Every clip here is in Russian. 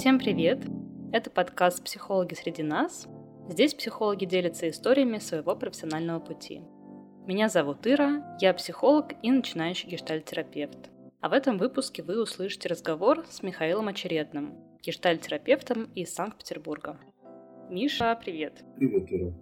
Всем привет! Это подкаст «Психологи среди нас». Здесь психологи делятся историями своего профессионального пути. Меня зовут Ира, я психолог и начинающий гештальтерапевт. А в этом выпуске вы услышите разговор с Михаилом Очередным, гештальтерапевтом из Санкт-Петербурга. Миша, привет! Привет, Ира.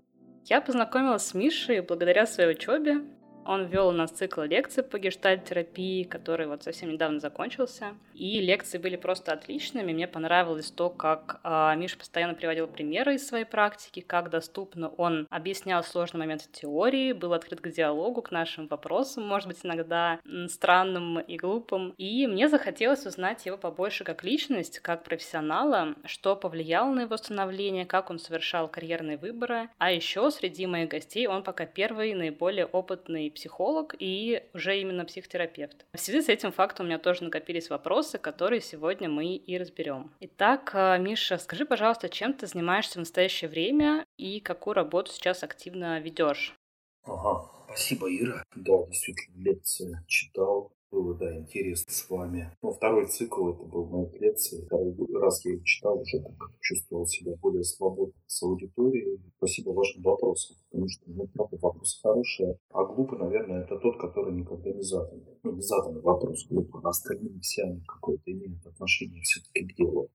Я познакомилась с Мишей благодаря своей учебе он вел у нас цикл лекций по гештальт-терапии, который вот совсем недавно закончился. И лекции были просто отличными. Мне понравилось то, как э, Миша постоянно приводил примеры из своей практики, как доступно он объяснял сложные моменты теории, был открыт к диалогу, к нашим вопросам, может быть, иногда странным и глупым. И мне захотелось узнать его побольше как личность, как профессионала, что повлияло на его становление, как он совершал карьерные выборы. А еще среди моих гостей он пока первый наиболее опытный психолог и уже именно психотерапевт. В связи с этим фактом у меня тоже накопились вопросы, которые сегодня мы и разберем. Итак, э, Миша, скажи, пожалуйста, чем ты занимаешься в настоящее время и какую работу сейчас активно ведешь? Ага, спасибо, Ира. Да, действительно, лекции читал, было, да, интересно с вами. Ну, второй цикл, это был моя лекция. Второй раз я их читал, уже так чувствовал себя более свободно с аудиторией. Спасибо вашим вопросам, потому что, ну, правда, вопросы хорошие. А глупый, наверное, это тот, который никогда не задан. Ну, не задан вопрос глупый, а остальные все какое-то имеют отношение все-таки к делу.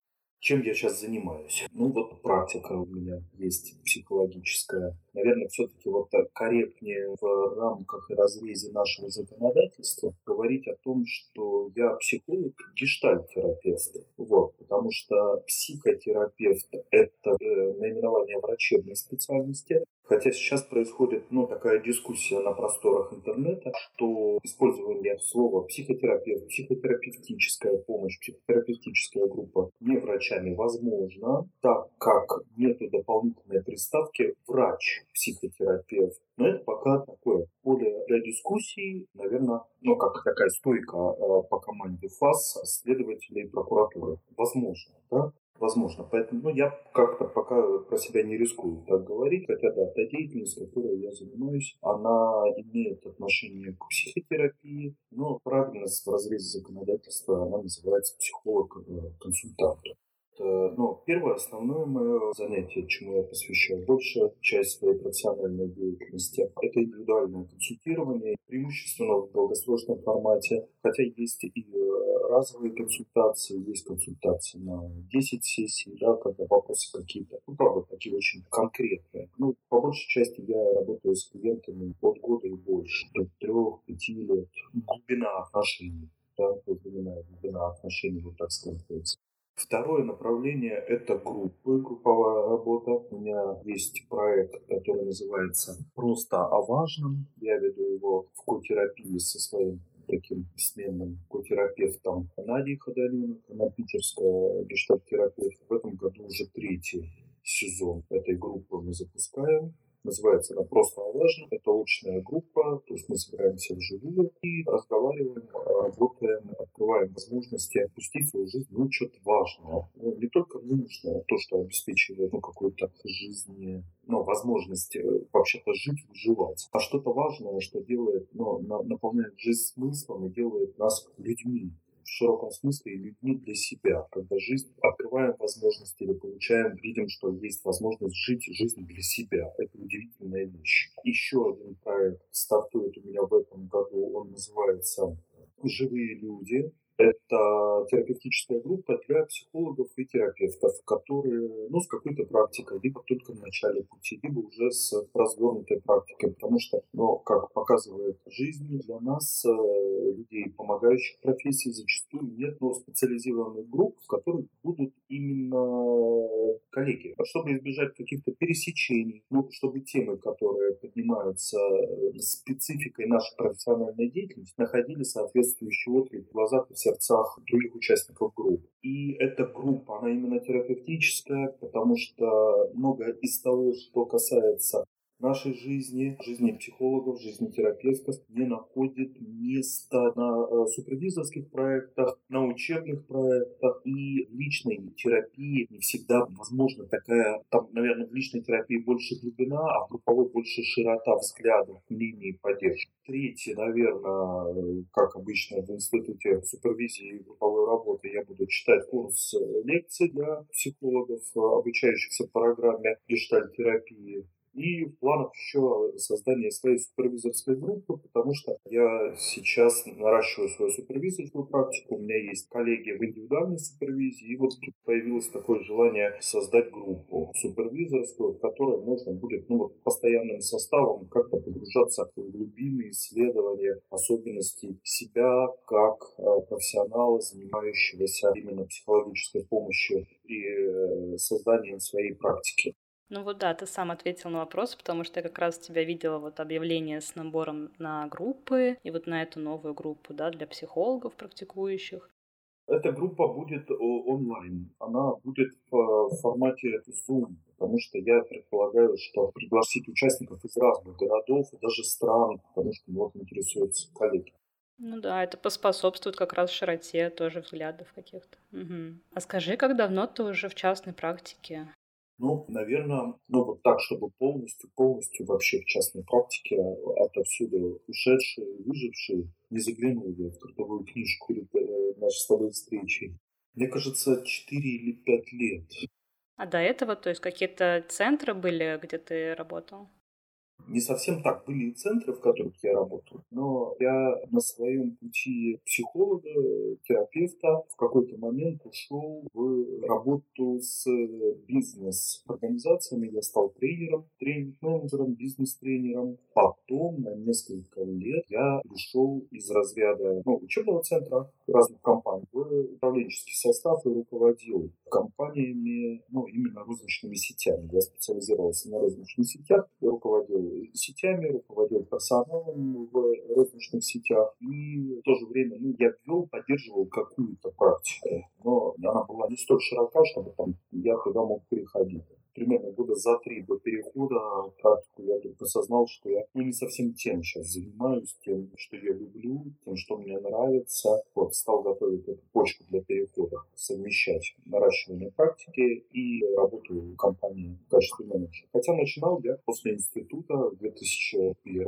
Чем я сейчас занимаюсь? Ну, вот практика у меня есть психологическая. Наверное, все-таки вот корректнее в рамках и разрезе нашего законодательства говорить о том, что я психолог, гештальт-терапевт. Вот, потому что психотерапевт – это э, наименование врачебной специальности, Хотя сейчас происходит ну, такая дискуссия на просторах интернета, что использование слова психотерапевт, психотерапевтическая помощь, психотерапевтическая группа не врачами возможно, так как нет дополнительной приставки врач-психотерапевт. Но это пока такое поле для дискуссий, наверное, ну как такая стойка э, по команде ФАС, следователей прокуратуры. Возможно, да? Возможно. Поэтому ну, я как-то пока про себя не рискую так говорить, хотя да, та деятельность, которой я занимаюсь, она имеет отношение к психотерапии, но правильно в разрезе законодательства она называется психолог-консультант. Ну, первое основное мое занятие, чему я посвящаю большую часть своей профессиональной деятельности, это индивидуальное консультирование, преимущественно в долгосрочном формате, хотя есть и э, разовые консультации, есть консультации на 10 сессий, да, когда вопросы какие-то, ну, правда, такие очень конкретные. Ну, по большей части я работаю с клиентами от года и больше, до трех-пяти лет. Глубина отношений, да, глубина, глубина отношений, вот так сказать. Второе направление – это группы, групповая работа. У меня есть проект, который называется «Просто о важном». Я веду его в котерапии со своим таким сменным котерапевтом Надей Ходоленок. Она питерская гештальт-терапевт. В этом году уже третий сезон этой группы мы запускаем. Называется она «Просто о важном». Это очная группа, то есть мы собираемся вживую и разговариваем, работаем, открываем возможности опустить свою жизнь ну, что-то важное. Ну, не только нужное, а то, что обеспечивает ну, какую-то жизнь, ну, возможность э, вообще-то жить, выживать, а что-то важное, что делает, ну, наполняет жизнь смыслом и делает нас людьми в широком смысле людьми для себя, когда жизнь, открываем возможности или получаем, видим, что есть возможность жить жизнь для себя. Это удивительная вещь. Еще один проект стартует у меня в этом году, он называется «Живые люди», это терапевтическая группа для психологов и терапевтов, которые ну, с какой-то практикой, либо только в начале пути, либо уже с развернутой практикой. Потому что, ну, как показывает жизнь, для нас, э, людей, помогающих профессий, зачастую нет но специализированных групп, в которых будут именно коллеги. Чтобы избежать каких-то пересечений, ну, чтобы темы, которые поднимаются э, спецификой нашей профессиональной деятельности, находили соответствующий отклик в глазах сердцах других участников группы. И эта группа, она именно терапевтическая, потому что многое из того, что касается нашей жизни, жизни психологов, жизни терапевтов не находит места на э, супервизорских проектах, на учебных проектах и личной терапии не всегда возможно такая, там, наверное, в личной терапии больше глубина, а в групповой больше широта взглядов, мнений и поддержки. Третье, наверное, как обычно в институте супервизии и групповой работы, я буду читать курс лекций для психологов, обучающихся программе гештальтерапии. И в планах еще создание своей супервизорской группы, потому что я сейчас наращиваю свою супервизорскую практику. У меня есть коллеги в индивидуальной супервизии, и вот тут появилось такое желание создать группу супервизорскую, в которой можно будет ну, вот, постоянным составом как-то погружаться в глубины исследования особенностей себя как э, профессионала, занимающегося именно психологической помощью и э, созданием своей практики. Ну вот да, ты сам ответил на вопрос, потому что я как раз тебя видела вот объявление с набором на группы и вот на эту новую группу, да, для психологов практикующих. Эта группа будет онлайн. Она будет в формате Zoom, потому что я предполагаю, что пригласить участников из разных городов и даже стран, потому что вот интересуются коллеги. Ну да, это поспособствует как раз широте тоже взглядов каких-то. Угу. А скажи, как давно ты уже в частной практике? Ну, наверное, ну вот так, чтобы полностью, полностью вообще в частной практике отовсюду ушедшие, выжившие, не заглянули в трудовую книжку нашей с тобой встречи. Мне кажется, 4 или 5 лет. А до этого, то есть какие-то центры были, где ты работал? Не совсем так. Были и центры, в которых я работал, но я на своем пути психолога, терапевта в какой-то момент ушел в работу с бизнес-организациями. Я стал тренером, тренинг-менеджером, бизнес-тренером. Потом на несколько лет я ушел из разряда ну, учебного центра разных компаний в управленческий состав и руководил компаниями, ну, именно розничными сетями. Я специализировался на розничных сетях и руководил сетями, руководил персоналом в розничных сетях. И в то же время ну, я ввел, поддерживал какую-то практику. Но она была не столь широка, чтобы там, я туда мог переходить примерно года за три до перехода в практику я только осознал, что я ну, не совсем тем сейчас занимаюсь, тем, что я люблю, тем, что мне нравится. Вот, стал готовить эту почку для перехода, совмещать наращивание практики и работу в компании в качестве менеджера. Хотя начинал я после института в 2001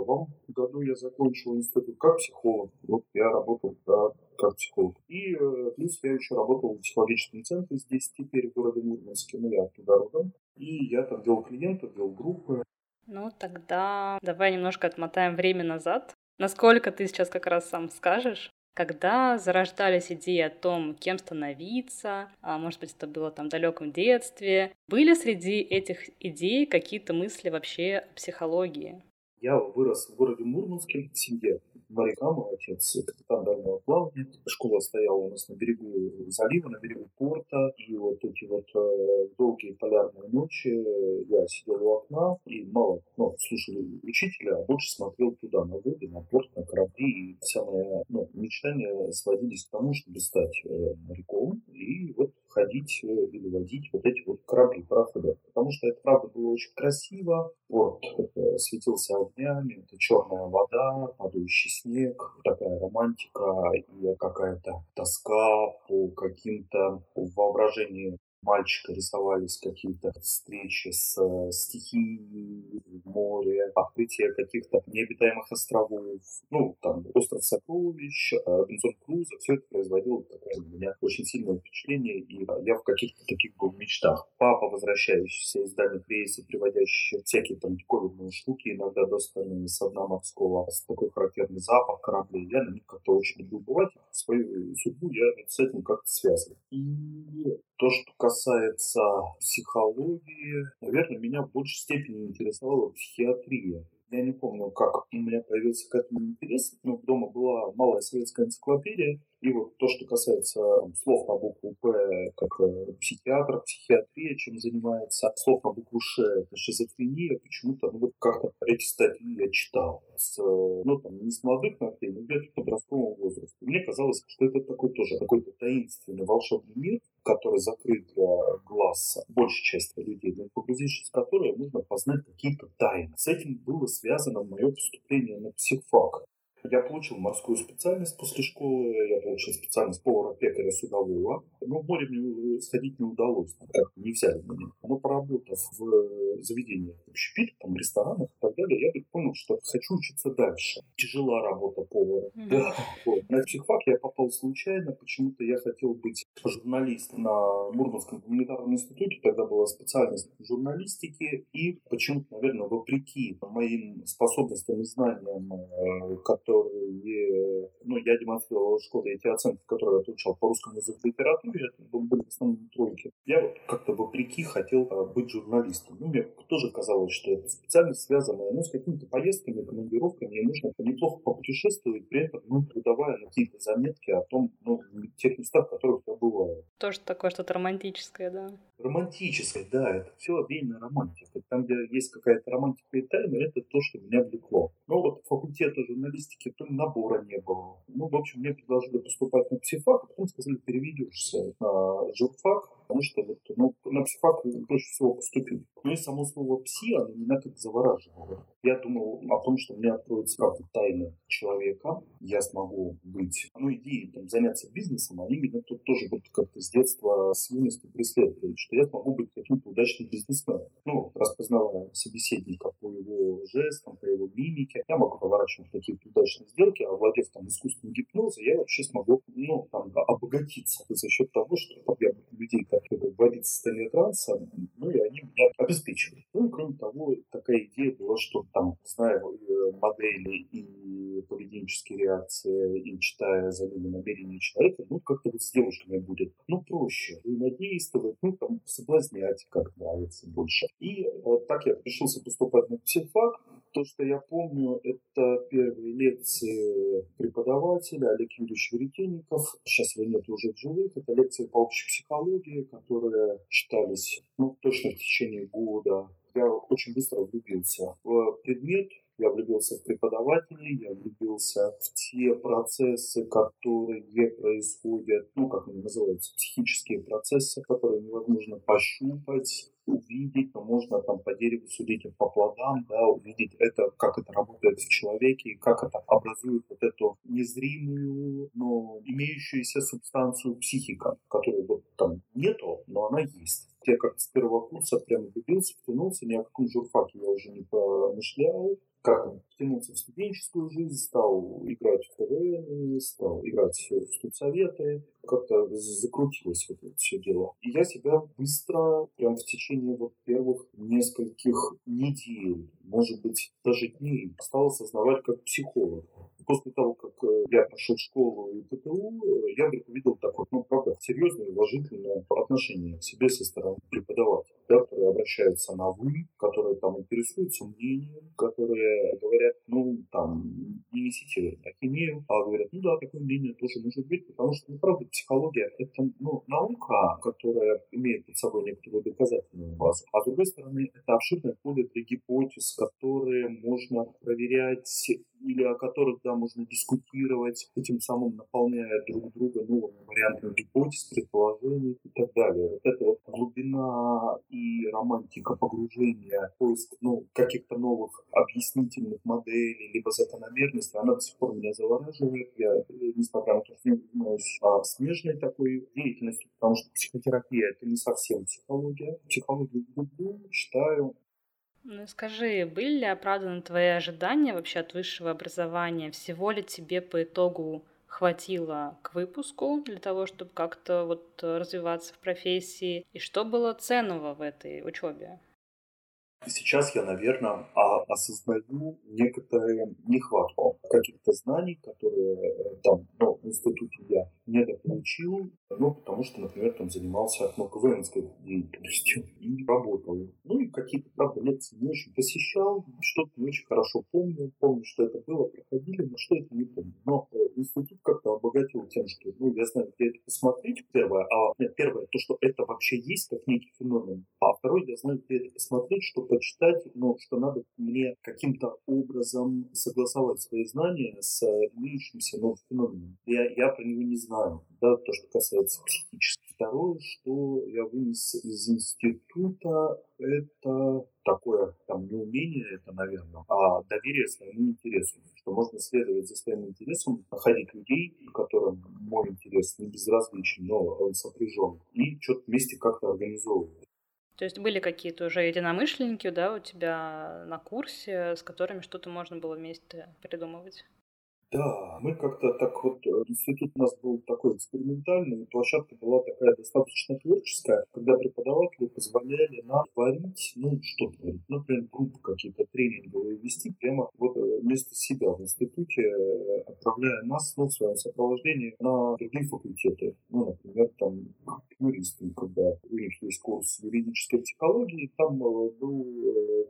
году я закончил институт как психолог. Вот я работал да, как психолог. И э, плюс я еще работал в психологическом центре здесь теперь в городе Мурманске, ну я оттуда родом. И я там вел клиентов, вел группы. Ну, тогда давай немножко отмотаем время назад. Насколько ты сейчас как раз сам скажешь, когда зарождались идеи о том, кем становиться, а может быть, это было там в далеком детстве, были среди этих идей какие-то мысли вообще о психологии? Я вырос в городе Мурманске в семье моряка, мой отец капитан дальнего плавания. Школа стояла у нас на берегу залива, на берегу порта. И вот эти вот э, долгие полярные ночи я сидел у окна и мало ну, слушал учителя, а больше смотрел туда, на воду, на порт, на корабли. И вся моя ну, мечтания сводились к тому, чтобы стать э, моряком. И вот ходить э, или водить вот эти вот корабли, пароходы. Потому что это, правда, было очень красиво. Порт светился огнями, это черная вода, падающий снег, такая романтика и какая-то тоска по каким-то воображению мальчика рисовались какие-то встречи с э, стихией море, открытие каких-то необитаемых островов, ну, там, остров сокровищ, э, Робинзон Крузо, все это производило такое у меня очень сильное впечатление, и я в каких-то таких был мечтах. Папа, возвращающийся из дальних рейсов, приводящий всякие там диковинные штуки, иногда достанные с дна морского, с такой характерный запах кораблей, я на них как-то очень люблю бывать, свою судьбу я с этим как-то связываю. И то, что касается психологии, наверное, меня в большей степени интересовала психиатрия. Я не помню, как у меня появился к этому интерес, но дома была малая советская энциклопедия, и вот то, что касается слов на букву «П», как э, психиатр, психиатрия, чем занимается, слов на букву «Ш» — это шизофрения, почему-то ну, вот как-то эти статьи я читал. с, ну, там, не с молодых ногтей, но где-то в подростковом возрасте. Мне казалось, что это такой тоже какой-то таинственный волшебный мир, который закрыт для глаз большей части людей, но погрузившись в который, нужно познать какие-то тайны. С этим было связано мое поступление на психфак. Я получил морскую специальность после школы, я получил специальность повара-пекаря судового. Но в море мне сходить не удалось, как не взяли меня. Но поработав в заведениях общепита, там, ресторанах и так далее, я понял, что хочу учиться дальше. Тяжела работа повара. Mm-hmm. Да. Вот. На психфак я попал случайно. Почему-то я хотел быть журналистом на Мурманском гуманитарном институте. Тогда была специальность журналистики. И почему-то, наверное, вопреки моим способностям и знаниям, э, которые которые ну, я демонстрировал в школе, эти оценки, которые я получал по русскому языку и литературе, это были в основном тройки. Я вот как-то вопреки хотел а, быть журналистом. Ну, мне тоже казалось, что это специальность связанная ну, с какими-то поездками, командировками, и нужно неплохо попутешествовать, при этом ну, выдавая какие-то заметки о том, ну, тех местах, в которых я бываю. Тоже такое что-то романтическое, да? Романтическое, да, это все обеянная романтика. Там, где есть какая-то романтика и тайна, это то, что меня влекло. Но вот факультета журналистики, то набора не было. Ну, в общем, мне предложили поступать на психфак, а потом сказали, переведешься на журфак, потому что вот, ну, на психфак проще всего поступить. Ну и само слово «пси», оно меня как завораживало. Я думал о том, что мне откроется правда тайна человека, я смогу быть, ну, идеи там, заняться бизнесом, они меня тут тоже вот как-то с детства, с юности преследовали, что я смогу быть каким-то удачным бизнесменом. Ну, распознавая собеседника по его жестам, по его мимике, я могу поворачивать какие-то удачные сделки, а владев там искусством гипноза, я вообще смогу, ну, там, обогатиться за счет того, что я людей как-то вводить в состояние транса, ну, и они меня обеспечивают. Ну, и кроме того, такая идея была, что там, зная э, модели и поведенческие реакции, и читая за ними намерения человека, ну, как-то вот с девушками будет, ну, проще взаимодействовать, ну, там, соблазнять, как нравится больше. И вот так я решился поступать на психфак, то, что я помню, это первые лекции преподавателя Олег Юрьевич Веретенников. Сейчас его нет уже в живых. Это лекции по общей психологии, которые читались ну, точно в течение года. Я очень быстро влюбился в предмет, я влюбился в преподавателей, я влюбился в те процессы, которые происходят, ну, как они называются, психические процессы, которые невозможно пощупать, увидеть, но можно там по дереву судить по плодам, да, увидеть это, как это работает в человеке, как это образует вот эту незримую, но имеющуюся субстанцию психика, которой вот там нету, но она есть. Я как с первого курса прям влюбился, втянулся, ни о каком журфаке я уже не помышлял, как он втянулся в студенческую жизнь, стал играть в КВН, стал играть в студсоветы, как-то закрутилось вот это все дело. И я себя быстро, прям в течение вот первых нескольких недель, может быть, даже дней, стал осознавать как психолог после того, как э, я прошел школу и ПТУ, э, я вдруг увидел такое, ну, правда, серьезное уважительное отношение к себе со стороны преподавателя, да, которые обращаются на «вы», которые там интересуются мнением, которые говорят, ну, там, не несите ахинею, а говорят, ну да, такое мнение тоже может быть, потому что, ну, правда, психология — это, ну, наука, которая имеет под собой некоторую доказательную базу, а с другой стороны, это обширное поле для гипотез, которые можно проверять или о которых, да, можно дискутировать, этим самым наполняя друг друга новыми вариантами гипотез, предположений и так далее. Вот эта вот глубина и романтика погружения, поиск ну, каких-то новых объяснительных моделей, либо закономерностей, она до сих пор меня завораживает. Я, несмотря на то, что не занимаюсь а, смежной такой деятельностью, потому что психотерапия — это не совсем психология. Психологию люблю, читаю, ну, скажи, были ли оправданы твои ожидания вообще от высшего образования? Всего ли тебе по итогу хватило к выпуску для того, чтобы как-то вот развиваться в профессии? И что было ценного в этой учебе? Сейчас я, наверное, осознаю некоторую нехватку каких-то знаний, которые э, там, ну, в институте я недополучил, ну, потому что, например, там занимался ну, КВНской деятельностью и работал. Ну, и какие-то, правда, лекции не очень посещал, что-то не очень хорошо помню. Помню, что это было, проходили, но что это не помню. Но э, институт как-то обогатил тем, что, ну, я знаю, где это посмотреть, первое. А нет, первое, то, что это вообще есть как некий феномен. А второе, я знаю, где это посмотреть, что почитать, но что надо мне каким-то образом согласовать свои знания с имеющимся ну, феноменом. Я, я про него не знаю. Да, то, что касается психических. Второе, что я вынес из института, это такое там не умение, это, наверное, а доверие своему интересу. Что можно следовать за своим интересом, находить людей, которым мой интерес не безразличен, но он сопряжен, и что-то вместе как-то организовывать. То есть были какие-то уже единомышленники, да, у тебя на курсе, с которыми что-то можно было вместе придумывать? Да, мы как-то так вот, э, институт у нас был такой экспериментальный, площадка была такая достаточно творческая, когда преподаватели позволяли нам творить, ну, что творить, ну, например, группы какие-то тренинговые вести прямо вот э, вместо себя в институте, э, отправляя нас, ну, в своем сопровождении на другие факультеты. Ну, например, там, юристы, когда у них есть курс юридической психологии, там был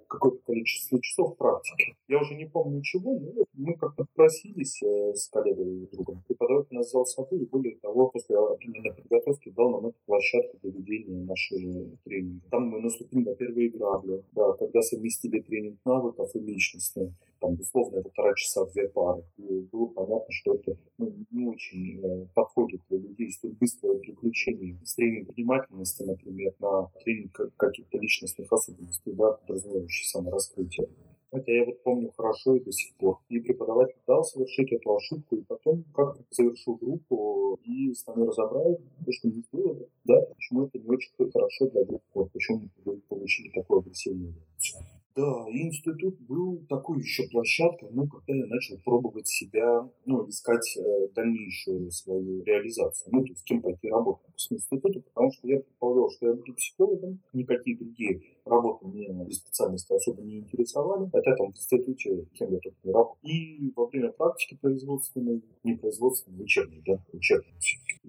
какое-то количество часов практики. Я уже не помню чего, но мы как-то просились общались э, с коллегой другом. Преподаватель нас взял с собой, и более того, после определенной подготовки дал нам эту площадку для ведения нашего тренинга. Там мы наступили на первые грабли, да, когда совместили тренинг навыков и личностный. Там, условно, полтора часа, две пары. И было понятно, что это ну, не очень э, подходит для людей столь быстрое приключение с тренингом внимательности, например, на тренинг каких-то личностных особенностей, да, подразумевающий самораскрытие. Хотя я вот помню хорошо и до сих пор. И преподаватель дал совершить эту ошибку, и потом как-то завершил группу и с нами разобрал, то, что не сделали, да, почему это не очень хорошо для группы, почему мы получили такую агрессивную реакцию. Да, институт был такой еще площадкой, ну, когда я начал пробовать себя, ну, искать э, дальнейшую свою реализацию, ну, то есть кем пойти работать после института, потому что я предполагал, что я буду психологом, никакие другие работы мне без специальности особо не интересовали, хотя там в институте кем я только не работал. И во время практики производственной, не производственной, учебной, да, учебной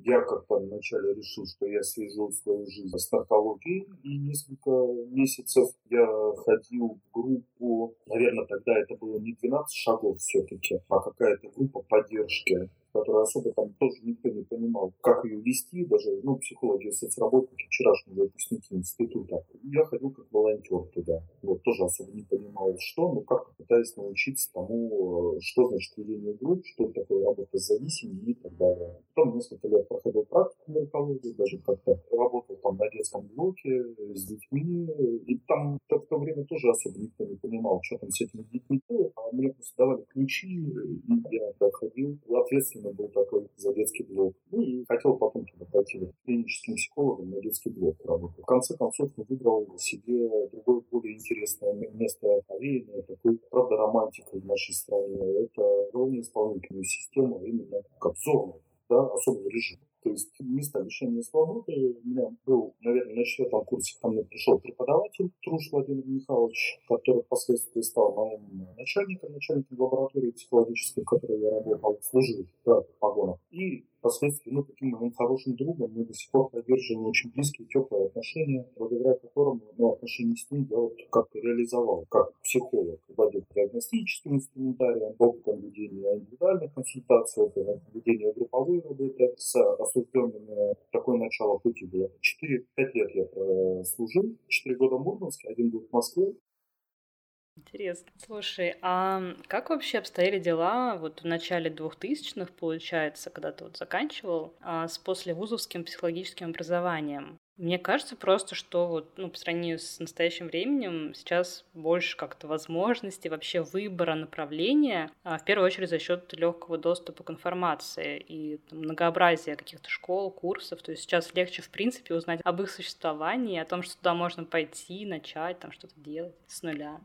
я как-то вначале решил, что я свяжу свою жизнь с наркологией, и несколько месяцев я ходил в группу, наверное, тогда это было не 12 шагов все-таки, а какая-то группа поддержки которую особо там тоже никто не понимал, как ее вести, даже, ну, психологи, соцработники, вчерашние выпускники института. Я ходил как волонтер туда. Вот, тоже особо не понимал, что, но как пытаясь научиться тому, что значит ведение групп, что такое работа с зависимыми и так далее. Потом несколько лет проходил практику на экологии, даже как-то работал там на детском блоке с детьми, и там в то время тоже особо никто не понимал, что там с этими детьми делать, а мне просто давали ключи, и я доходил, ответственно именно был такой за детский блок. Ну и хотел потом туда пойти клиническим психологом на детский блок работать. В конце концов, я выбрал себе другое, более интересное место овеянное, такой, правда, романтикой в нашей стране. Это ровно исполнительную систему, именно как зону, да, особого режима. То есть место лишения свободы. У меня был, наверное, на четвертом курсе ко мне пришел преподаватель Труш Владимир Михайлович, который впоследствии стал моим начальником, начальником лаборатории психологической, в которой я работал, служил да, в погонах. И впоследствии, ну, таким моим хорошим другом мы до сих пор поддерживаем очень близкие, теплые отношения, благодаря которым ну, отношения с ним я вот как-то реализовал, как психолог, вводил диагностическим инструментарием, опытом ведения индивидуальных консультаций, опытом ведения групповой работы с осужденными. Такое начало пути было. 4-5 лет я служил, 4 года в Мурманске, один год в Москве, Интересно. Слушай, а как вообще обстояли дела вот в начале 2000-х, получается, когда ты вот заканчивал, а, с послевузовским психологическим образованием? Мне кажется просто, что вот, ну, по сравнению с настоящим временем сейчас больше как-то возможностей вообще выбора направления, а, в первую очередь за счет легкого доступа к информации и там, многообразия каких-то школ, курсов. То есть сейчас легче, в принципе, узнать об их существовании, о том, что туда можно пойти, начать там что-то делать с нуля.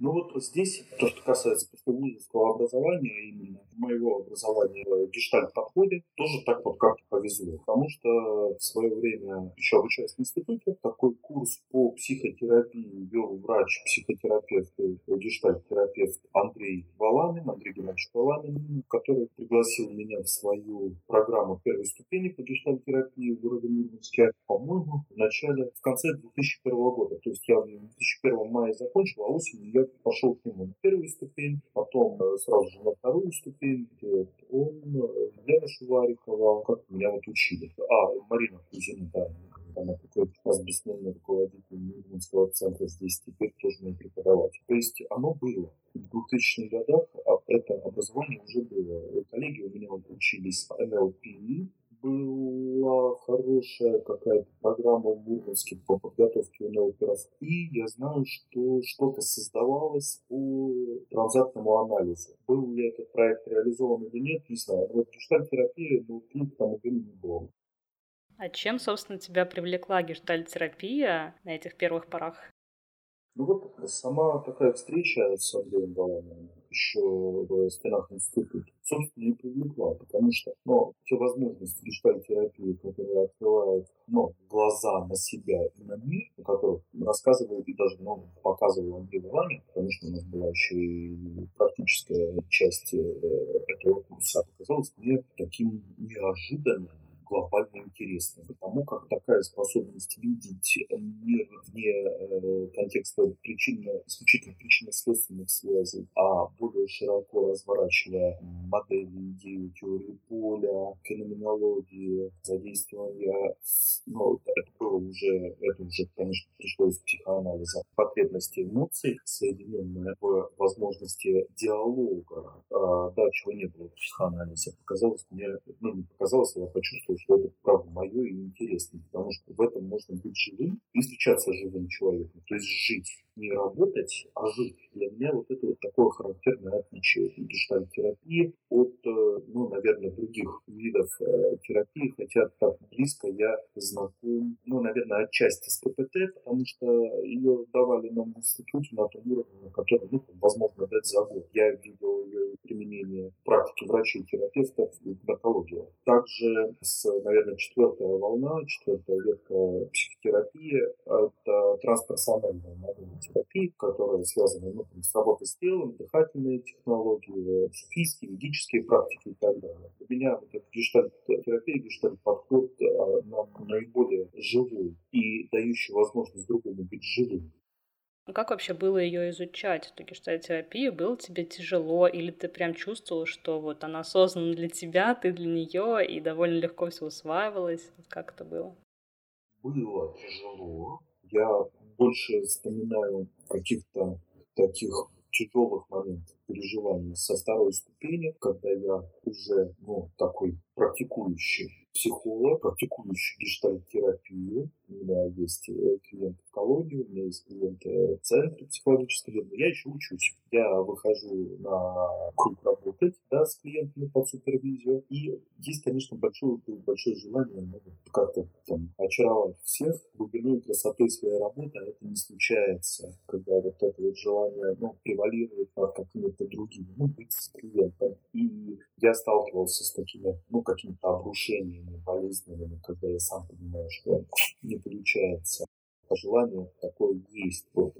Ну вот здесь, то, что касается послевузовского образования, именно моего образования в гештальт-подходе, тоже так вот как-то повезло. Потому что в свое время, еще обучаясь в институте, такой курс по психотерапии вел врач-психотерапевт, гештальт-терапевт Андрей Баланин, Андрей Геннадьевич Баланин, который пригласил меня в свою программу первой ступени по гештальт-терапии в городе Мурманске, по-моему, в начале, в конце 2001 года. То есть я в 2001 мая закончил, а осенью я пошел к нему на первую ступень, потом э, сразу же на вторую ступень, где он, э, Лена Шуварикова, как меня вот учили. А, Марина Кузина, да, она такой у руководитель Мюнхенского центра здесь теперь тоже мой преподаватель. То есть оно было. В 2000-х годах а это образование уже было. Коллеги у меня вот учились NLP, была хорошая какая-то программа в Мурманске по подготовке НЛПРов. И я знаю, что что-то создавалось по транзактному анализу. Был ли этот проект реализован или нет, не знаю. Но вот гештальт-терапия, ну, к тому времени не было. А чем, собственно, тебя привлекла гештальт-терапия на этих первых порах? Ну вот сама такая встреча с Андреем Баланиным еще в стенах института, собственно, и привлекла, потому что ну, те возможности гештальт-терапии, которые открывают ну, глаза на себя и на мир, о которых рассказывал и даже ну, показывал Андрей Баланин, потому что у нас была еще и практическая часть э, этого курса, показалось мне таким неожиданным, глобально интересно, потому как такая способность видеть мир вне э, контекста причинно, исключительно причинно-следственных связей, а более широко разворачивая модели, идеи, теории поля, феноменологии, задействования, ну, это было уже, это уже, конечно, пришло из психоанализа, потребности эмоций, соединенные в возможности диалога, а, да, чего не было в психоанализе, показалось мне, ну, не показалось, я почувствовал, что это мое и интересно, потому что в этом можно быть живым и встречаться с живым человеком, то есть жить не работать, а жить. Для меня вот это вот такое характерное отличие гештальт-терапии от, э, ну, наверное, других видов э, терапии, хотя так близко я знаком, ну, наверное, отчасти с КПТ, потому что ее давали нам в институте на том уровне, на котором, ну, возможно, дать за год. Я видел ее применение в практике врачей и наркологии. Также с, наверное, четвертая волна, четвертая ветка психотерапии – это трансперсональная модель терапии, которые связаны ну, с работой с телом, дыхательные технологии, суфийские, ведические практики и так далее. Для меня вот эта гештальт-терапия, гештальт-подход а, нам наиболее живой и дающий возможность другому быть живым. Ну, как вообще было ее изучать, эту гештальт-терапию? Было тебе тяжело или ты прям чувствовал, что вот она создана для тебя, ты для нее, и довольно легко все усваивалось? Как это было? Было тяжело. Я больше вспоминаю каких-то таких тяжелых моментов переживаний со второй ступени, когда я уже ну, такой практикующий психолог, практикующий гештальт-терапию. У меня есть э, клиенты в колонии, у меня есть клиенты в центре психологического, но я еще учусь. Я выхожу на круг работать да, с клиентами под супервизию. И есть, конечно, большое, большое желание ну, как-то там очаровать всех глубиной красоты своей работы, а это не случается, когда вот это вот желание ну, превалирует над какими-то другими, ну, быть с клиентом. И я сталкивался с такими, ну, какими-то обрушениями болезненными, когда я сам понимаю, что не получается. А желание такое есть, вот,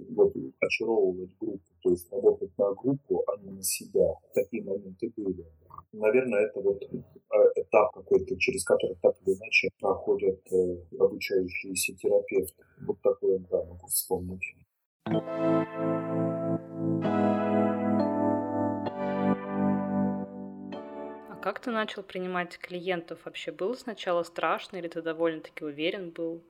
очаровывать группу, то есть работать на группу, а не на себя. Такие моменты были. Наверное, это вот а, этап какой-то, через который так или иначе проходят э, обучающиеся терапевты. Вот такое, да, могу вспомнить. как ты начал принимать клиентов? Вообще было сначала страшно или ты довольно-таки уверен был?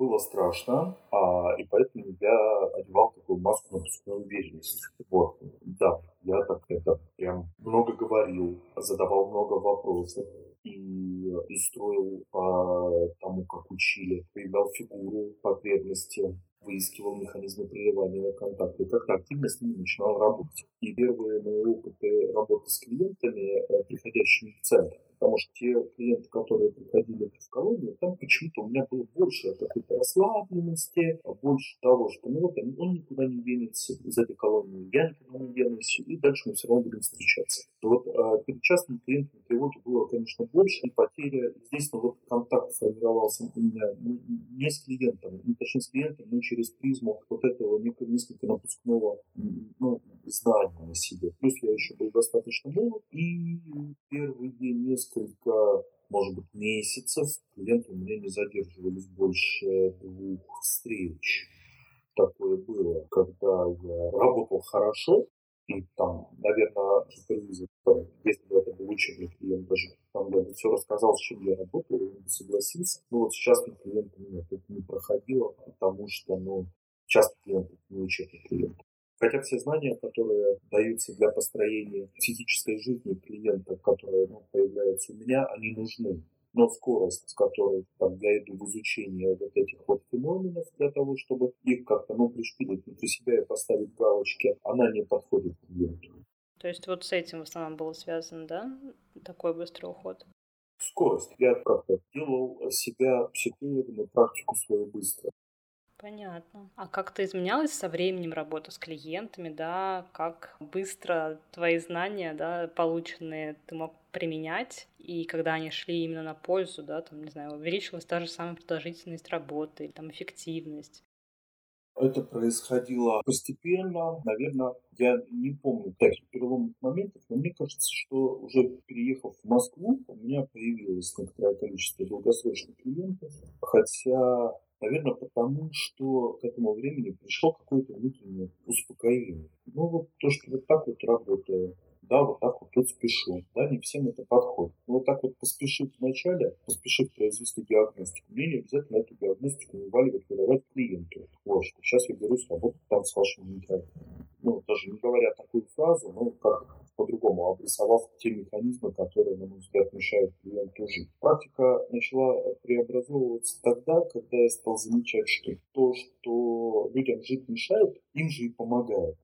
Было страшно, а, и поэтому я одевал такую маску напускной уверенности. Вот, да, я так это прям много говорил, задавал много вопросов и, и строил по тому, как учили, проявлял фигуру потребности, выискивал механизмы прерывания контакта и как-то активно с ними начинал работать. И первые мои опыты работы с клиентами, э, приходящими в центр, потому что те клиенты, которые приходили в колонию, там почему-то у меня было больше какой-то расслабленности, больше того, что ну вот он никуда не денется из этой колонии, я никуда не денусь, и дальше мы все равно будем встречаться. Вот а, перед частными клиентами тревоги было, конечно, больше, и потеря, здесь ну, вот контакт сформировался у меня не с клиентом, не точнее с клиентом, но через призму вот этого несколько напускного ну, знания о себе. Плюс я еще был достаточно молод, и первые несколько может быть, месяцев клиенты у меня не задерживались больше двух встреч. Такое было, когда я работал хорошо, и там, наверное, супервизор, если бы это был учебный клиент, даже там я бы все рассказал, с чем я работаю, он бы согласился. Но вот с частным клиентом нет, это не проходило, потому что, ну, частный клиент это не учебный клиент. Хотя все знания, которые даются для построения физической жизни клиента, которые ну, появляются у меня, они нужны. Но скорость, с которой там, я иду в изучение вот этих вот феноменов для того, чтобы их как-то ну, пришпилить внутри себя и поставить галочки, она не подходит клиенту. То есть вот с этим в основном было связано, да, такой быстрый уход? Скорость. Я как-то делал себя психологом и практику свою быстро. Понятно. А как-то изменялась со временем работа с клиентами, да? Как быстро твои знания, да, полученные, ты мог применять, и когда они шли именно на пользу, да, там, не знаю, увеличилась та же самая продолжительность работы, там, эффективность. Это происходило постепенно. Наверное, я не помню таких переломных моментов, но мне кажется, что уже переехав в Москву, у меня появилось некоторое количество долгосрочных клиентов. Хотя Наверное, потому что к этому времени пришло какое-то внутреннее успокоение. Ну, вот то, что вот так вот работаю, да, вот так вот тут спешу, да, не всем это подходит. Но вот так вот поспешить вначале, поспешить произвести диагностику, мне не обязательно эту диагностику вываливать, выдавать клиенту. Вот, что сейчас я берусь работать там с вашим микрофоном. Ну, даже не говоря такую фразу, ну, как по-другому, обрисовав те механизмы, которые, на мой взгляд, мешают клиенту жить. Практика начала преобразовываться тогда, когда я стал замечать, что то, что людям жить мешает, им же и помогает.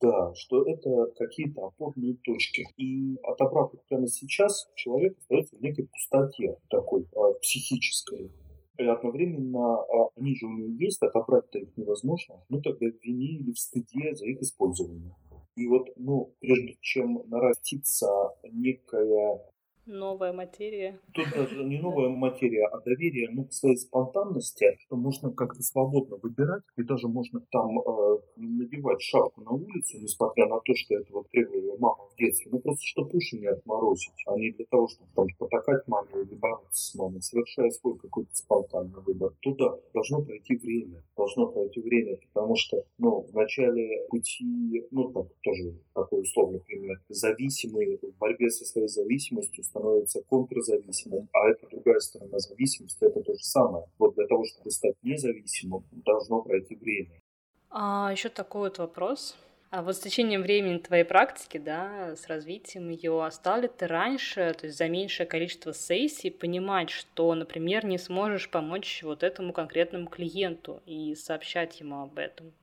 Да, что это какие-то опорные точки. И отобрав их прямо сейчас, человек остается в некой пустоте такой а, психической. И одновременно а, они же у него есть, отобрать-то их невозможно. Ну тогда в вине или в стыде за их использование. И вот, ну, прежде чем нарастится некая новая материя. Тут даже не новая материя, а доверие ну, к своей спонтанности, что можно как-то свободно выбирать, и даже можно там э, надевать шапку на улицу, несмотря на то, что это вот требовала мама в детстве, ну просто чтобы уши не отморозить, а не для того, чтобы там потакать маме или бороться с мамой, совершая свой какой-то спонтанный выбор. Туда должно пройти время, должно пройти время, потому что, ну, в начале пути, ну, так, тоже такой условный пример, зависимый в борьбе со своей зависимостью становится контрзависимым, а это другая сторона зависимости, это то же самое. Вот для того, чтобы стать независимым, должно пройти время. А еще такой вот вопрос. А вот с течением времени твоей практики, да, с развитием ее, стал ли ты раньше, то есть за меньшее количество сессий, понимать, что, например, не сможешь помочь вот этому конкретному клиенту и сообщать ему об этом?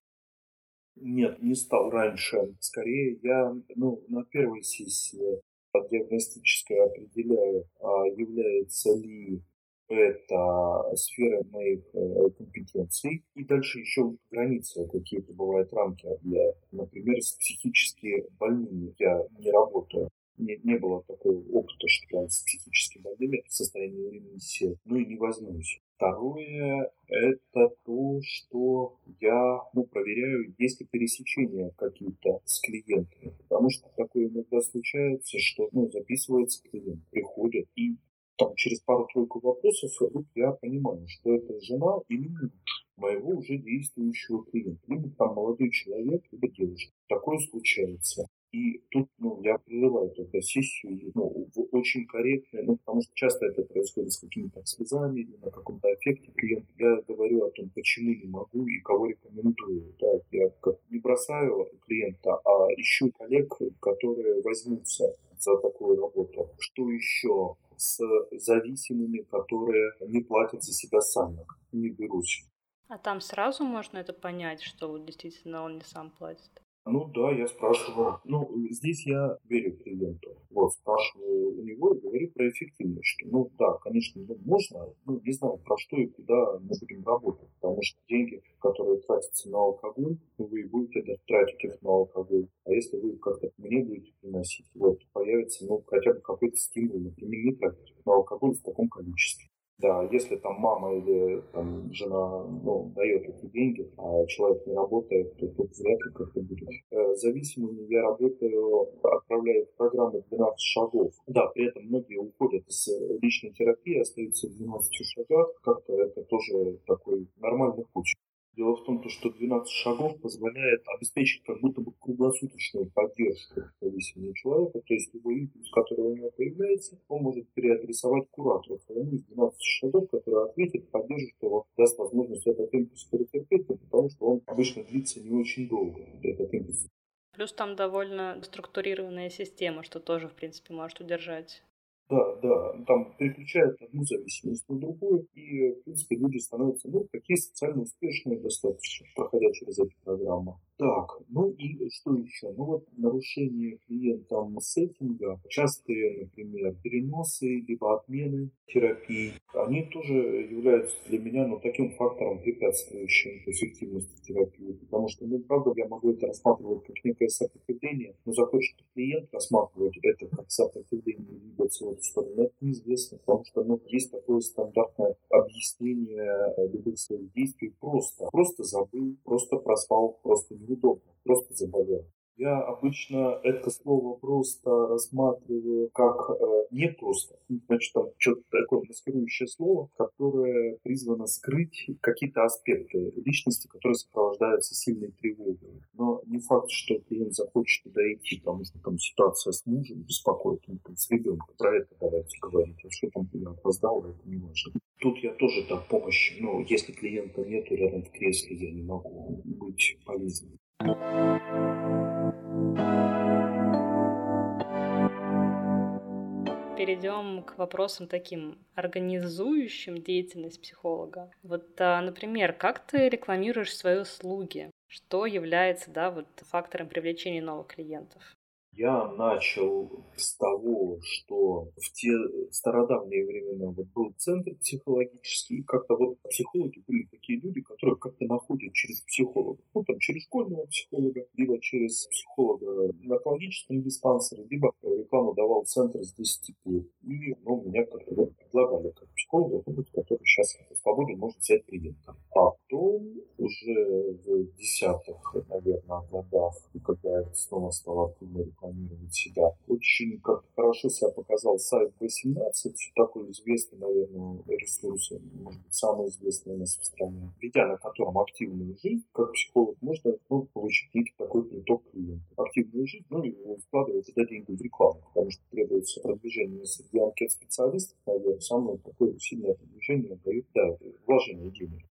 Нет, не стал раньше. Скорее, я ну, на первой сессии диагностической определяю, а является ли это сфера моих э, компетенций. И дальше еще границы какие-то бывают рамки для, например, с психически больными я не работаю. Не, не было такого опыта, что я с психически больными в состоянии ремиссии, ну и не возьмусь. Второе – это то, что я ну, проверяю, есть ли пересечения какие-то с клиентами. Потому что такое иногда случается, что ну, записывается клиент, приходит, и там, через пару-тройку вопросов я понимаю, что это жена или муж моего уже действующего клиента. Либо там молодой человек, либо девушка. Такое случается. И тут ну, я прерываю только сессию ну, очень корректно, ну, потому что часто это происходит с какими-то слезами или на каком-то эффекте клиента. Я говорю о том, почему не могу и кого рекомендую. Да, я как не бросаю клиента, а ищу коллег, которые возьмутся за такую работу. Что еще? С зависимыми, которые не платят за себя сами. Не берусь. А там сразу можно это понять, что действительно он не сам платит? Ну да, я спрашиваю. Ну, здесь я верю клиенту. Вот, спрашиваю у него и говорю про эффективность. Что, ну да, конечно, ну, можно, ну не знаю, про что и куда мы будем работать. Потому что деньги, которые тратятся на алкоголь, вы будете тратить их на алкоголь. А если вы как-то мне будете приносить, вот, появится, ну, хотя бы какой-то стимул, например, не тратить на алкоголь в таком количестве. Да, если там мама или там, жена ну, дает эти деньги, а человек не работает, то тут вряд ли как-то будет. Э, зависимыми я работаю, отправляю в программу 12 шагов. Да, при этом многие уходят из личной терапии, остаются в 12 шагах. Как-то это тоже такой нормальный путь. Дело в том, что 12 шагов позволяет обеспечить как будто бы круглосуточную поддержку зависимого человека, то есть любой импульс, который у него появляется, он может переадресовать куратору своему из 12 шагов, который ответит, поддержит его, даст возможность этот импульс перетерпеть, потому что он обычно длится не очень долго, этот импульс. Плюс там довольно структурированная система, что тоже, в принципе, может удержать да, да, там переключают одну зависимость на другую, и, в принципе, люди становятся, ну, такие социально успешные достаточно, проходя через эти программы. Так, ну и что еще? Ну вот нарушение клиентам сеттинга, частые, например, переносы, либо отмены терапии, они тоже являются для меня ну, таким фактором, препятствующим эффективности терапии. Потому что, ну, правда, я могу это рассматривать как некое сопротивление, но захочет клиент рассматривать это как сопротивление двигаться в эту сторону, это неизвестно, потому что ну, есть такое стандартное объяснение любых своих действий просто. Просто забыл, просто проспал, просто не неудобно, просто заболел. Я обычно это слово просто рассматриваю как э, не просто. Значит, там что-то такое маскирующее слово, которое призвано скрыть какие-то аспекты личности, которые сопровождаются сильной тревогой. Но не факт, что клиент захочет туда идти, потому что там ситуация с мужем беспокоит, ну, там, с ребенком. Про это давайте говорить. А что там я опоздал, это не важно. Тут я тоже там помощь, ну, если клиента нету рядом в кресле, я не могу быть полезным. Перейдем к вопросам таким организующим деятельность психолога. Вот, а, например, как ты рекламируешь свои услуги? Что является да, вот, фактором привлечения новых клиентов? Я начал с того, что в те стародавние времена вот был центр психологический, и как-то вот психологи были такие люди, которые как-то находят через психолога. Ну, там, через школьного психолога, либо через психолога в наркологическом диспансере, либо рекламу давал центр 10 лет. И ну, меня как-то вот предлагали как психолога, который сейчас свободен может взять клиента. Потом уже в десятых, наверное, годах, когда я снова стал активно рекламировать себя. Очень как хорошо себя показал сайт B17, такой известный, наверное, ресурс, может быть, самый известный у нас в стране, ведя на котором активную жизнь, как психолог, можно ну, получить некий такой приток клиентов. Активную жизнь, ну, и вкладывать эти деньги в рекламу, потому что требуется продвижение среди анкет специалистов, наверное, самое такое сильное продвижение дает, да, вложение денег.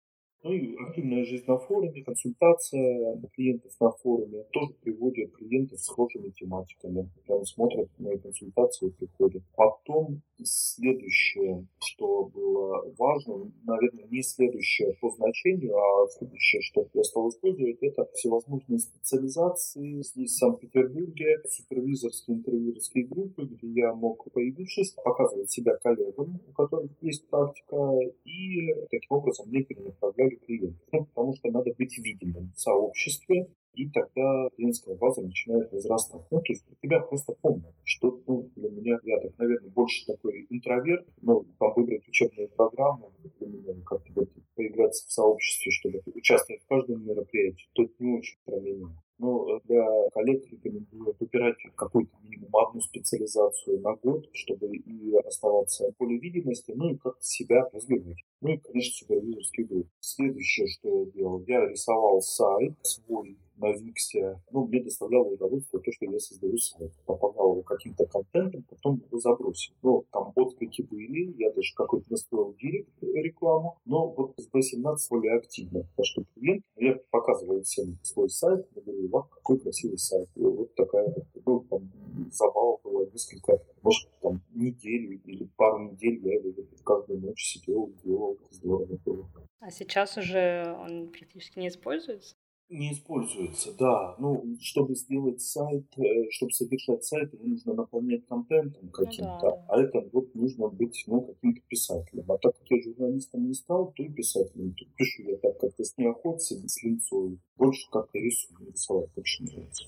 Ну и активная жизнь на форуме, консультация клиентов на форуме тоже приводит клиентов с схожими тематиками. Прям смотрят мои консультации и приходят. Потом следующее, что было важно, наверное, не следующее по значению, а следующее, что я стал использовать, это всевозможные специализации здесь, в Санкт-Петербурге, супервизорские интервьюерские группы, где я мог, появившись, показывать себя коллегам, у которых есть практика, и таким образом мне перенаправляли клиентов. Ну, потому что надо быть видимым в сообществе, и тогда клиентская база начинает возрастать. Ну, то есть тебя просто помнят, что ну, для меня, я так, наверное, больше такой интроверт, но там выбрать учебную программу, для как-то вот, поиграться в сообществе, чтобы участвовать в каждом мероприятии, тут не очень про меня. Но для коллег рекомендую выбирать какую-то минимум одну специализацию на год, чтобы и оставаться в поле видимости, ну и как-то себя развивать. Ну и, конечно, супервизорский групп. Следующее, что я делал, я рисовал сайт свой на Виксе. Ну, мне доставляло удовольствие то, что я создаю сайт. Помогал его каким-то контентом, потом его забросил. Ну, там отклики были, я даже какой-то настроил директ рекламу, но вот с B17 более активно, потому что клиент, я показываю всем свой сайт, я говорю, вот какой красивый сайт. И вот такая, ну, там, забава была несколько, может, там, неделю или пару недель я его каждую ночь сидел, делал, здорово было. А сейчас уже он практически не используется? Не используется, да. Ну, чтобы сделать сайт, э, чтобы содержать сайт, его нужно наполнять контентом каким-то, ну, да. а это вот нужно быть, ну, каким-то писателем. А так как я журналистом не стал, то и писателем. Тут пишу я так как-то с неохотой, с линцой. Больше как-то рисую, рисовать больше нравится.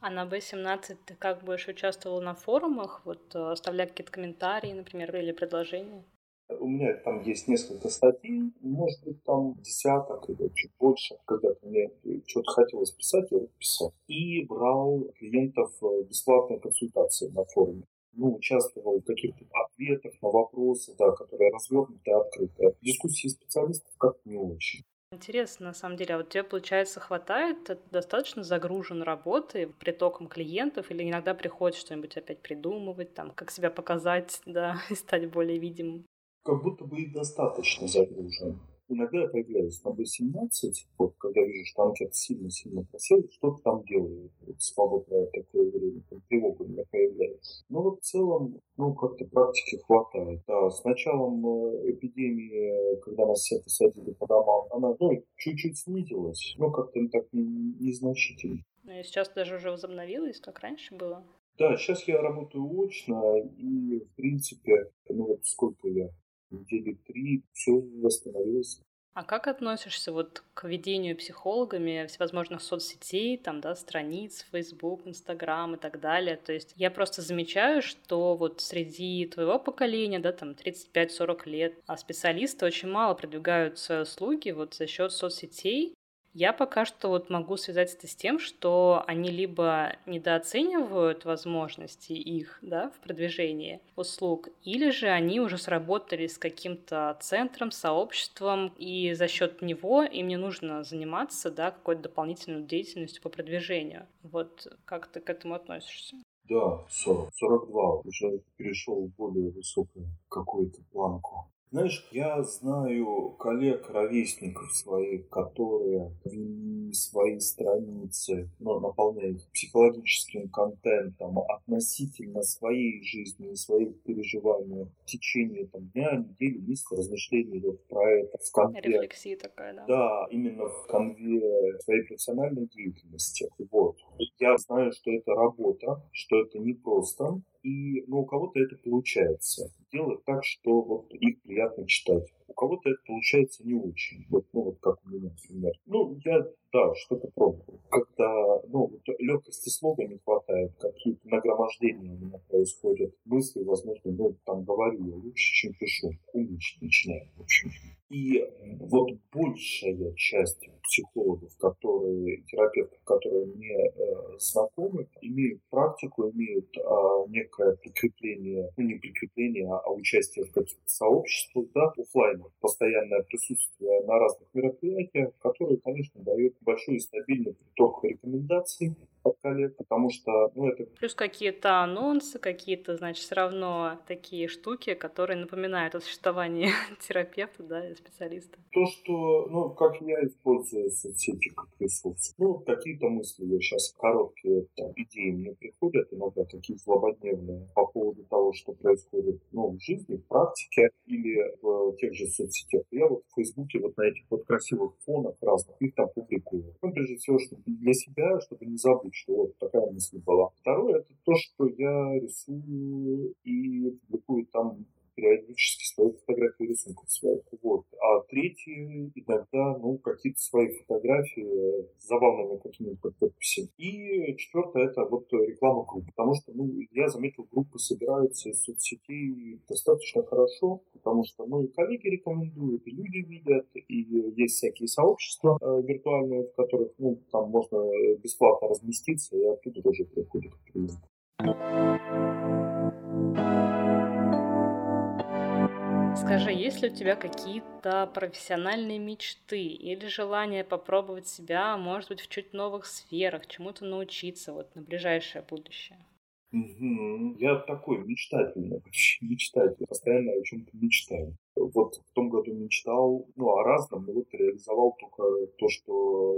А на B17 ты как больше участвовал на форумах, вот э, оставляя какие-то комментарии, например, или предложения? У меня там есть несколько статей, может быть, там десяток или чуть больше. Когда-то мне что-то хотелось писать, я писал. И брал клиентов э, бесплатные консультации на форуме. Ну, участвовал в каких-то ответах на вопросы, да, которые развернуты, открыты. Дискуссии специалистов как-то не очень. Интересно, на самом деле. А вот тебе, получается, хватает? Ты достаточно загружен работой, притоком клиентов? Или иногда приходится что-нибудь опять придумывать, там, как себя показать, да, и стать более видимым? Как будто бы и достаточно загружен. Иногда я появляюсь на B17, вот, когда вижу, что анкета сильно-сильно просела, что-то там делаю, вот, свободное такое время, там, тревога у меня появляется. Но вот в целом, ну, как-то практики хватает. Да, с началом э, эпидемии, когда нас все посадили по домам, она, ну, чуть-чуть снизилась, но как-то так незначительно. Ну и сейчас даже уже возобновилась, как раньше было? Да, сейчас я работаю очно, и, в принципе, ну вот сколько я недели три все восстановилось. А как относишься вот к ведению психологами всевозможных соцсетей, там, да, страниц, Facebook, Instagram и так далее? То есть я просто замечаю, что вот среди твоего поколения, да, там, 35-40 лет, а специалисты очень мало продвигают свои услуги вот за счет соцсетей, я пока что вот могу связать это с тем, что они либо недооценивают возможности их да, в продвижении услуг, или же они уже сработали с каким-то центром, сообществом, и за счет него им не нужно заниматься да, какой-то дополнительной деятельностью по продвижению. Вот как ты к этому относишься? Да, 40, 42, уже перешел в более высокую какую-то планку. Знаешь, я знаю коллег, ровесников своих, которые вели свои страницы, ну, наполняя их психологическим контентом относительно своей жизни своих переживаний в течение там, дня, недели, месяца, размышлений вот про это в конве. Рефлексия такая, да? Да, именно в конве своей профессиональной деятельности. Вот. Я знаю, что это работа, что это непросто, и ну, у кого-то это получается. Делать так, что вот их приятно читать. У кого-то это получается не очень. Вот, ну, вот как у меня, например. Ну, я, да, что-то пробовал. Когда, ну, вот легкости слова не хватает, какие-то нагромождения у меня происходят. Мысли, возможно, ну, там говорю я лучше, чем пишу. Умничать начинаю, в общем. И вот большая часть психологов, которые, терапевтов, которые мне э, знакомы, имеют практику, имеют э, некое прикрепление, ну не прикрепление, а, а участие в каких-то сообществах, да, офлайн, постоянное присутствие на разных мероприятиях, которые, конечно, дают большой и стабильный приток рекомендаций от коллег, потому что, ну, это... Плюс какие-то анонсы, какие-то, значит, все равно такие штуки, которые напоминают о существовании терапевта, да, и специалиста. То, что, ну, как я использую соцсети как ресурс. Ну, какие-то мысли я сейчас короткие там, идеи мне приходят, иногда такие злободневные, по поводу того, что происходит, ну, в жизни, в практике или в тех же соцсетях. Я вот в Фейсбуке вот на этих вот красивых фонах разных их там публикую. Ну, прежде всего, чтобы для себя, чтобы не забыть, что вот такая мысль была. Второе, это то, что я рисую и публикую там периодически свои фотографии рисунков своих. Вот. А третий иногда, ну, какие-то свои фотографии с забавными какими-то подписями. И четвертое это вот реклама групп. Потому что, ну, я заметил, группы собираются из соцсетей достаточно хорошо, потому что, ну, и коллеги рекомендуют, и люди видят, и есть всякие сообщества э, виртуальные, в которых, ну, там можно бесплатно разместиться, и оттуда тоже приходят клиенты. Скажи, есть ли у тебя какие-то профессиональные мечты или желание попробовать себя, может быть, в чуть новых сферах, чему-то научиться вот на ближайшее будущее? Угу. Я такой мечтательный, вообще мечтатель, постоянно о чем-то мечтаю. Вот в том году мечтал, ну, о разном, но вот реализовал только то, что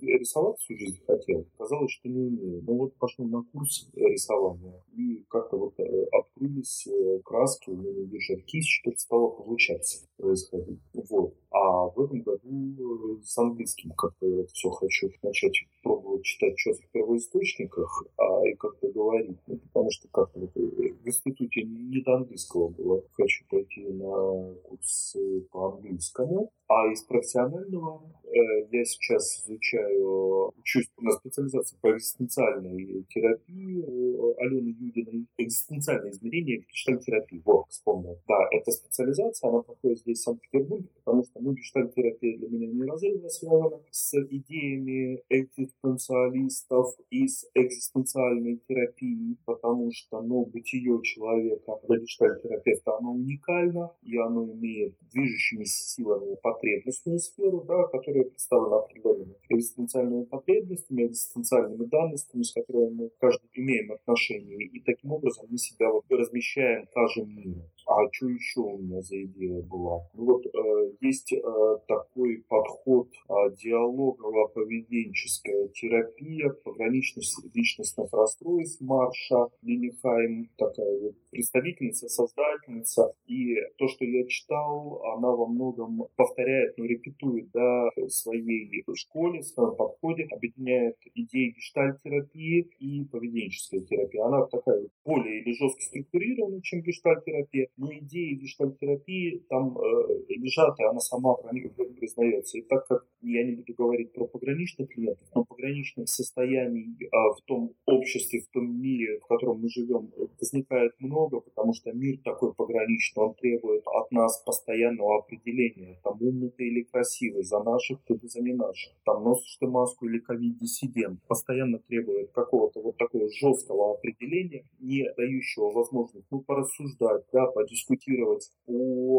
рисовать всю жизнь хотел. Казалось, что не умею. Ну вот пошел на курс рисования, и как-то вот э, открылись э, краски, у меня держать кисть, что-то стало получаться происходить. Вот. А в этом году э, с английским как-то я все хочу начать пробовать читать что-то в первоисточниках, а и как-то говорить. Ну, потому что как-то вот э, в институте не до английского было. Хочу пойти на курсы по английскому. А из профессионального э, я сейчас изучаю, учусь на специализации по экзистенциальной терапии у Алены Юдиной. Экзистенциальное измерение гештальтерапии. Вот, вспомнил. Да, эта специализация, она проходит здесь в Санкт-Петербурге, потому что ну, гештальтерапия для меня неразрывно связана с идеями экзистенциалистов из экзистенциальной терапии, потому что ну, бытие человека для гештальтерапевта, оно уникально, и оно имеет движущими силами потребностную сферу, да, которая представлена определенными экзистенциальными потребностями, экзистенциальными данностями, с которыми мы каждый имеем отношение. И таким образом мы себя вот размещаем в каждом мире. А что еще у меня за идея была? Ну вот э, есть э, такой подход э, диалогово-поведенческая терапия пограничных личностных расстройств Марша Линихайм, такая вот представительница, создательница. И то, что я читал, она во многом повторяет, но репетует да, в своей школе, в своем подходе, объединяет идеи гештальтерапии и поведенческой терапии. Она такая более или жестко структурирована, чем гештальтерапия, но идеи гештальтерапии там э, лежат, и она сама про них признается. И так как я не буду говорить про пограничных клиентов, но пограничных состояний э, в том обществе, в том мире, в котором мы живем, возникает много, потому что мир такой пограничный, он требует от нас постоянного определения, там умный ты или красивый, за наших ты за не наших, там носишь ты маску или ковид-диссидент, постоянно требует какого-то вот такого жесткого определения, не дающего возможность ну, порассуждать, да, подискутировать,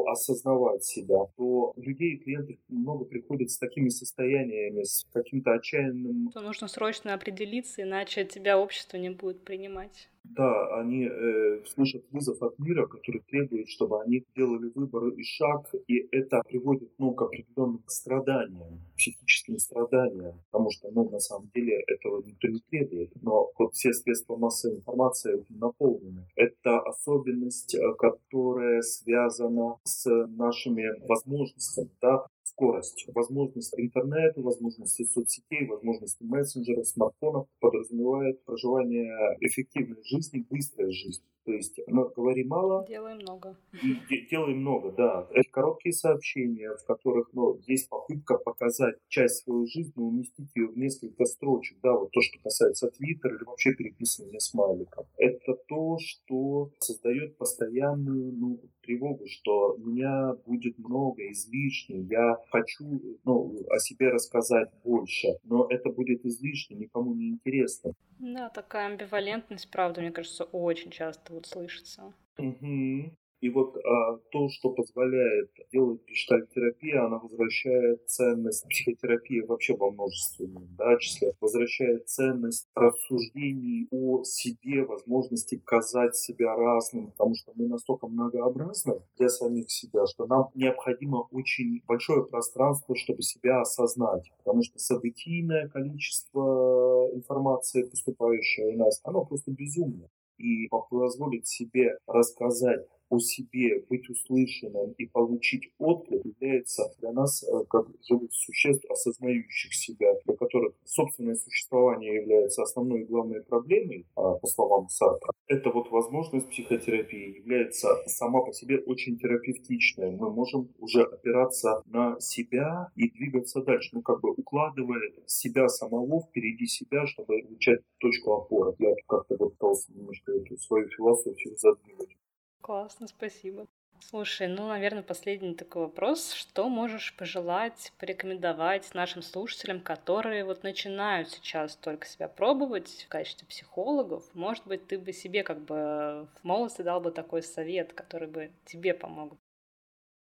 осознавать себя, то людей, клиентов много приходят с такими состояниями, с каким-то отчаянным... То нужно срочно определиться, иначе тебя общество не будет принимать. Да, они э, слышат вызов от мира, который требует, чтобы они делали выбор и шаг, и это приводит ну, к определенным страданиям, психическим страданиям, потому что ну, на самом деле этого никто не требует. Но вот все средства массовой информации этим наполнены. Это особенность, э, которая связана с нашими возможностями. Да? Скорость, возможность интернета, возможности соцсетей, возможности мессенджеров, смартфонов подразумевает проживание эффективной жизни, быстрой жизни. То есть мы говорим мало. Делаем много. И делаем много, да. Это короткие сообщения, в которых ну, есть попытка показать часть своей жизни, уместить ее в несколько строчек. Да, вот то, что касается Твиттера или вообще переписывания смайликов. Это то, что создает постоянную ну, тревогу, что меня будет много, излишне, я хочу ну, о себе рассказать больше, но это будет излишне, никому не интересно. Да, такая амбивалентность, правда, мне кажется, очень часто вот слышится. Угу. И вот а, то, что позволяет делать гештальтерапию, она возвращает ценность психотерапии вообще во множественном да, числе, возвращает ценность рассуждений о себе, возможности казать себя разным, потому что мы настолько многообразны для самих себя, что нам необходимо очень большое пространство, чтобы себя осознать, потому что событийное количество информации, поступающей у нас, оно просто безумно. И позволить себе рассказать о себе, быть услышанным и получить отклик является для нас э, как живых существ, осознающих себя, для которых собственное существование является основной и главной проблемой, а, по словам Сартра. Эта вот возможность психотерапии является сама по себе очень терапевтичной. Мы можем уже опираться на себя и двигаться дальше, ну как бы укладывая себя самого впереди себя, чтобы получать точку опоры. Я как-то вот пытался немножко эту свою философию задвинуть. Классно, спасибо. Слушай, ну, наверное, последний такой вопрос. Что можешь пожелать, порекомендовать нашим слушателям, которые вот начинают сейчас только себя пробовать в качестве психологов? Может быть, ты бы себе как бы в молодости дал бы такой совет, который бы тебе помог?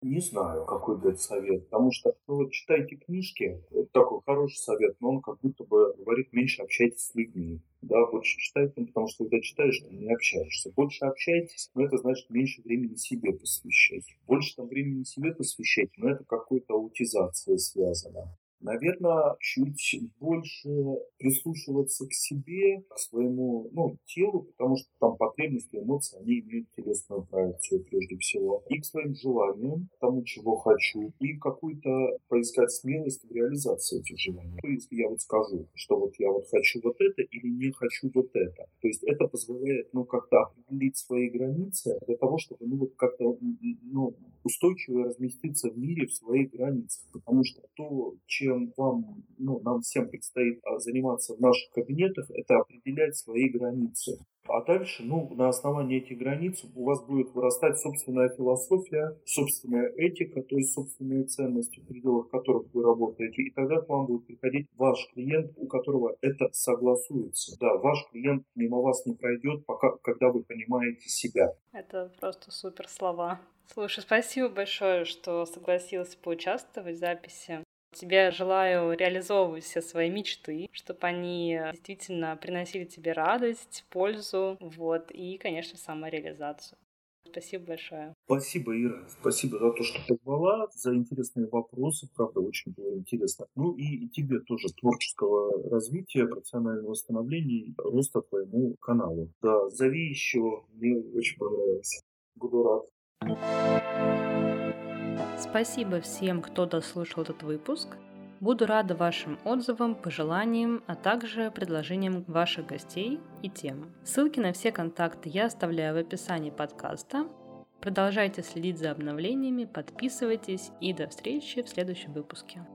Не знаю, какой дать совет, потому что, ну вот читайте книжки, это такой хороший совет, но он как будто бы говорит, меньше общайтесь с людьми. Да, больше читайте, ну, потому что когда читаешь, ты не общаешься. Больше общайтесь, но это значит меньше времени себе посвящать. Больше там времени себе посвящать, но это какой-то аутизация связана наверное, чуть больше прислушиваться к себе, к своему ну, телу, потому что там потребности, эмоции, они имеют телесную проекцию прежде всего, и к своим желаниям, тому, чего хочу, и какую-то поискать смелость в реализации этих желаний. То есть я вот скажу, что вот я вот хочу вот это или не хочу вот это. То есть это позволяет, ну, как-то определить свои границы для того, чтобы, ну, вот как-то, ну, устойчиво разместиться в мире в своих границах. Потому что то, чем вам, ну, нам всем предстоит а, заниматься в наших кабинетах, это определять свои границы. А дальше, ну, на основании этих границ у вас будет вырастать собственная философия, собственная этика, то есть собственные ценности, в пределах которых вы работаете. И тогда к вам будет приходить ваш клиент, у которого это согласуется. Да, ваш клиент мимо вас не пройдет, пока, когда вы понимаете себя. Это просто супер слова. Слушай, спасибо большое, что согласился поучаствовать в записи. Тебе желаю реализовывать все свои мечты, чтобы они действительно приносили тебе радость, пользу, вот, и, конечно, самореализацию. Спасибо большое. Спасибо, Ира. Спасибо за то, что позвала, за интересные вопросы. Правда, очень было интересно. Ну и тебе тоже творческого развития, профессионального восстановления роста твоему каналу. Да, зови еще. Мне очень понравилось. Буду рад. Спасибо всем, кто дослушал этот выпуск. Буду рада вашим отзывам, пожеланиям, а также предложениям ваших гостей и тем. Ссылки на все контакты я оставляю в описании подкаста. Продолжайте следить за обновлениями, подписывайтесь и до встречи в следующем выпуске.